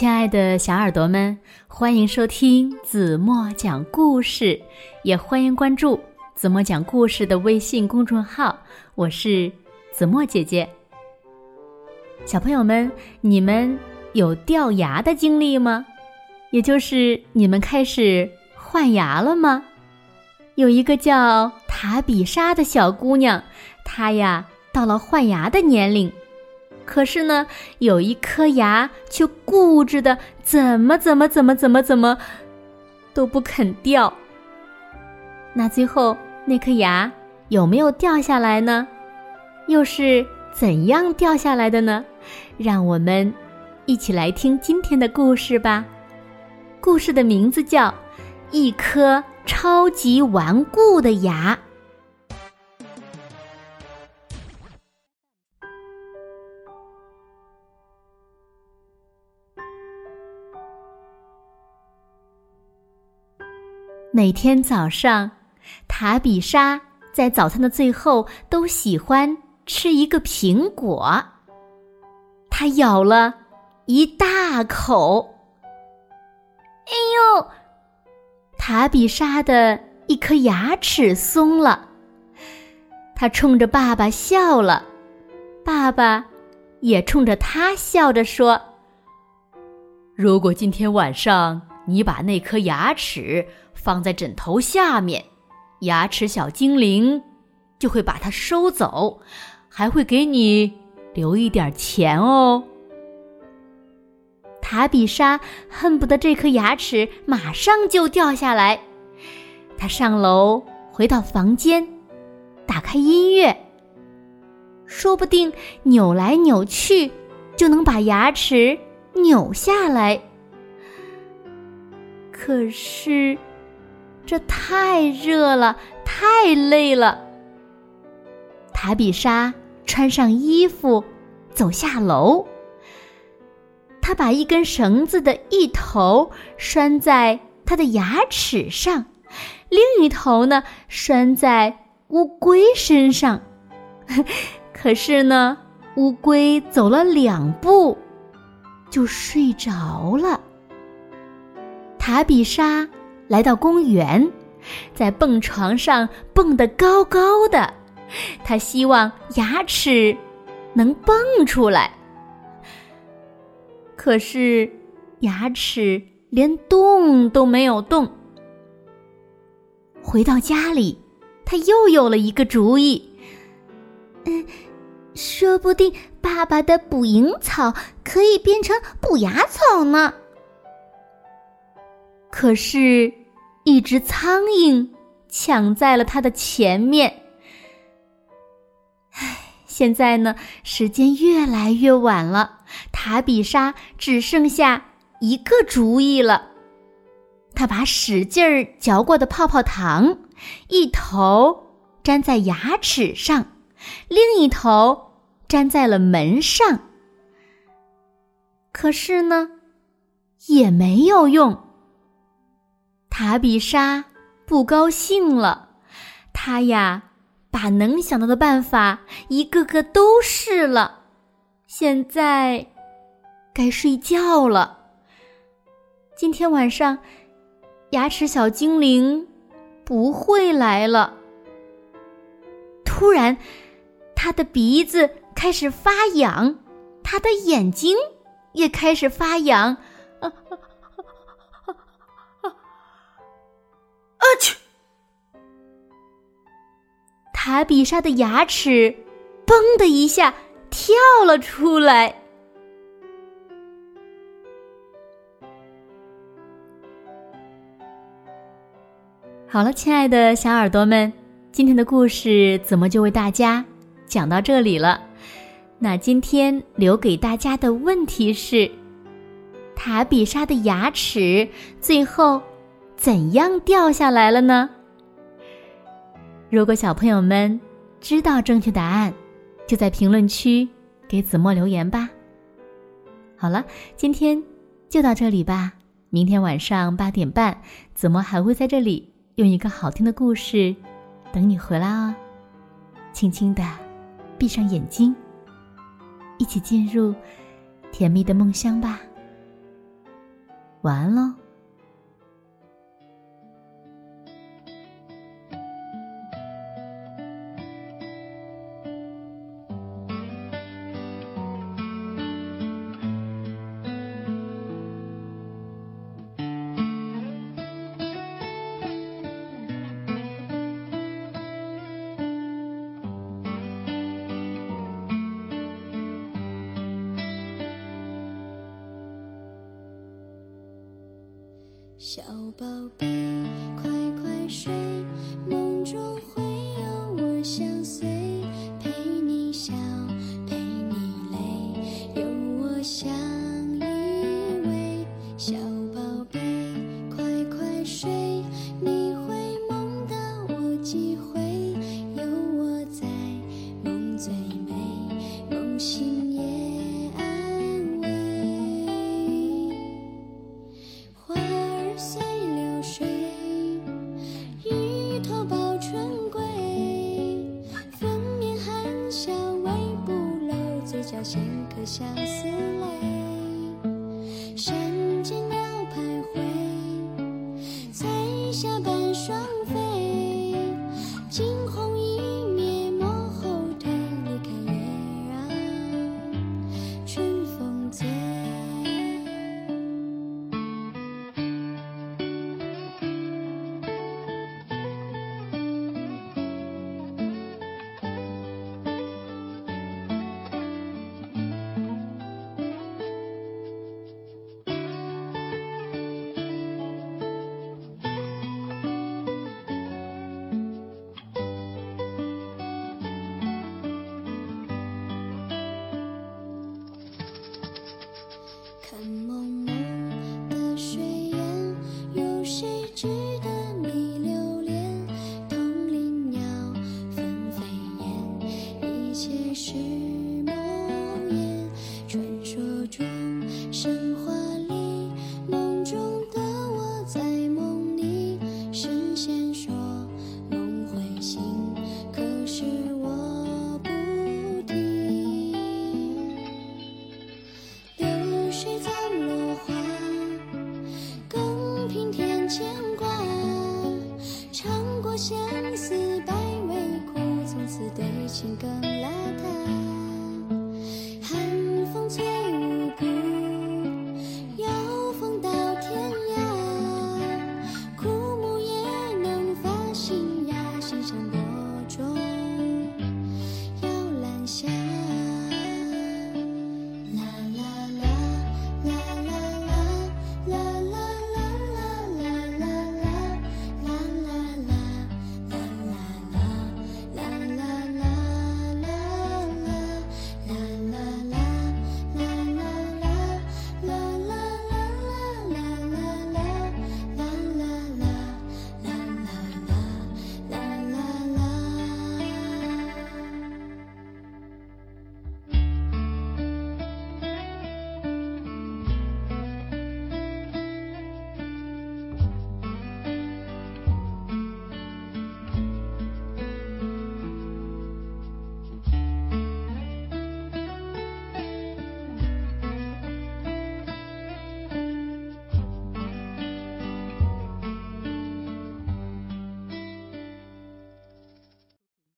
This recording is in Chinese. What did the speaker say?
亲爱的小耳朵们，欢迎收听子墨讲故事，也欢迎关注子墨讲故事的微信公众号。我是子墨姐姐。小朋友们，你们有掉牙的经历吗？也就是你们开始换牙了吗？有一个叫塔比莎的小姑娘，她呀到了换牙的年龄。可是呢，有一颗牙却固执的怎么怎么怎么怎么怎么都不肯掉。那最后那颗牙有没有掉下来呢？又是怎样掉下来的呢？让我们一起来听今天的故事吧。故事的名字叫《一颗超级顽固的牙》。每天早上，塔比莎在早餐的最后都喜欢吃一个苹果。她咬了一大口，哎呦！塔比莎的一颗牙齿松了。她冲着爸爸笑了，爸爸也冲着她笑着说：“如果今天晚上你把那颗牙齿……”放在枕头下面，牙齿小精灵就会把它收走，还会给你留一点钱哦。塔比莎恨不得这颗牙齿马上就掉下来。他上楼回到房间，打开音乐，说不定扭来扭去就能把牙齿扭下来。可是。这太热了，太累了。塔比莎穿上衣服，走下楼。他把一根绳子的一头拴在他的牙齿上，另一头呢拴在乌龟身上。可是呢，乌龟走了两步，就睡着了。塔比莎。来到公园，在蹦床上蹦得高高的，他希望牙齿能蹦出来。可是牙齿连动都没有动。回到家里，他又有了一个主意。嗯，说不定爸爸的捕蝇草可以变成补牙草呢。可是。一只苍蝇抢在了他的前面。唉，现在呢，时间越来越晚了，塔比莎只剩下一个主意了。他把使劲儿嚼过的泡泡糖，一头粘在牙齿上，另一头粘在了门上。可是呢，也没有用。塔比莎不高兴了，她呀，把能想到的办法一个个都试了。现在该睡觉了。今天晚上，牙齿小精灵不会来了。突然，他的鼻子开始发痒，他的眼睛也开始发痒。塔比莎的牙齿“嘣”的一下跳了出来。好了，亲爱的小耳朵们，今天的故事怎么就为大家讲到这里了？那今天留给大家的问题是：塔比莎的牙齿最后。怎样掉下来了呢？如果小朋友们知道正确答案，就在评论区给子墨留言吧。好了，今天就到这里吧。明天晚上八点半，子墨还会在这里用一个好听的故事等你回来哦。轻轻的闭上眼睛，一起进入甜蜜的梦乡吧。晚安喽。小宝贝，快快睡，梦中会有我相随，陪你笑，陪你泪，有我相依偎。小宝贝，快快睡，的。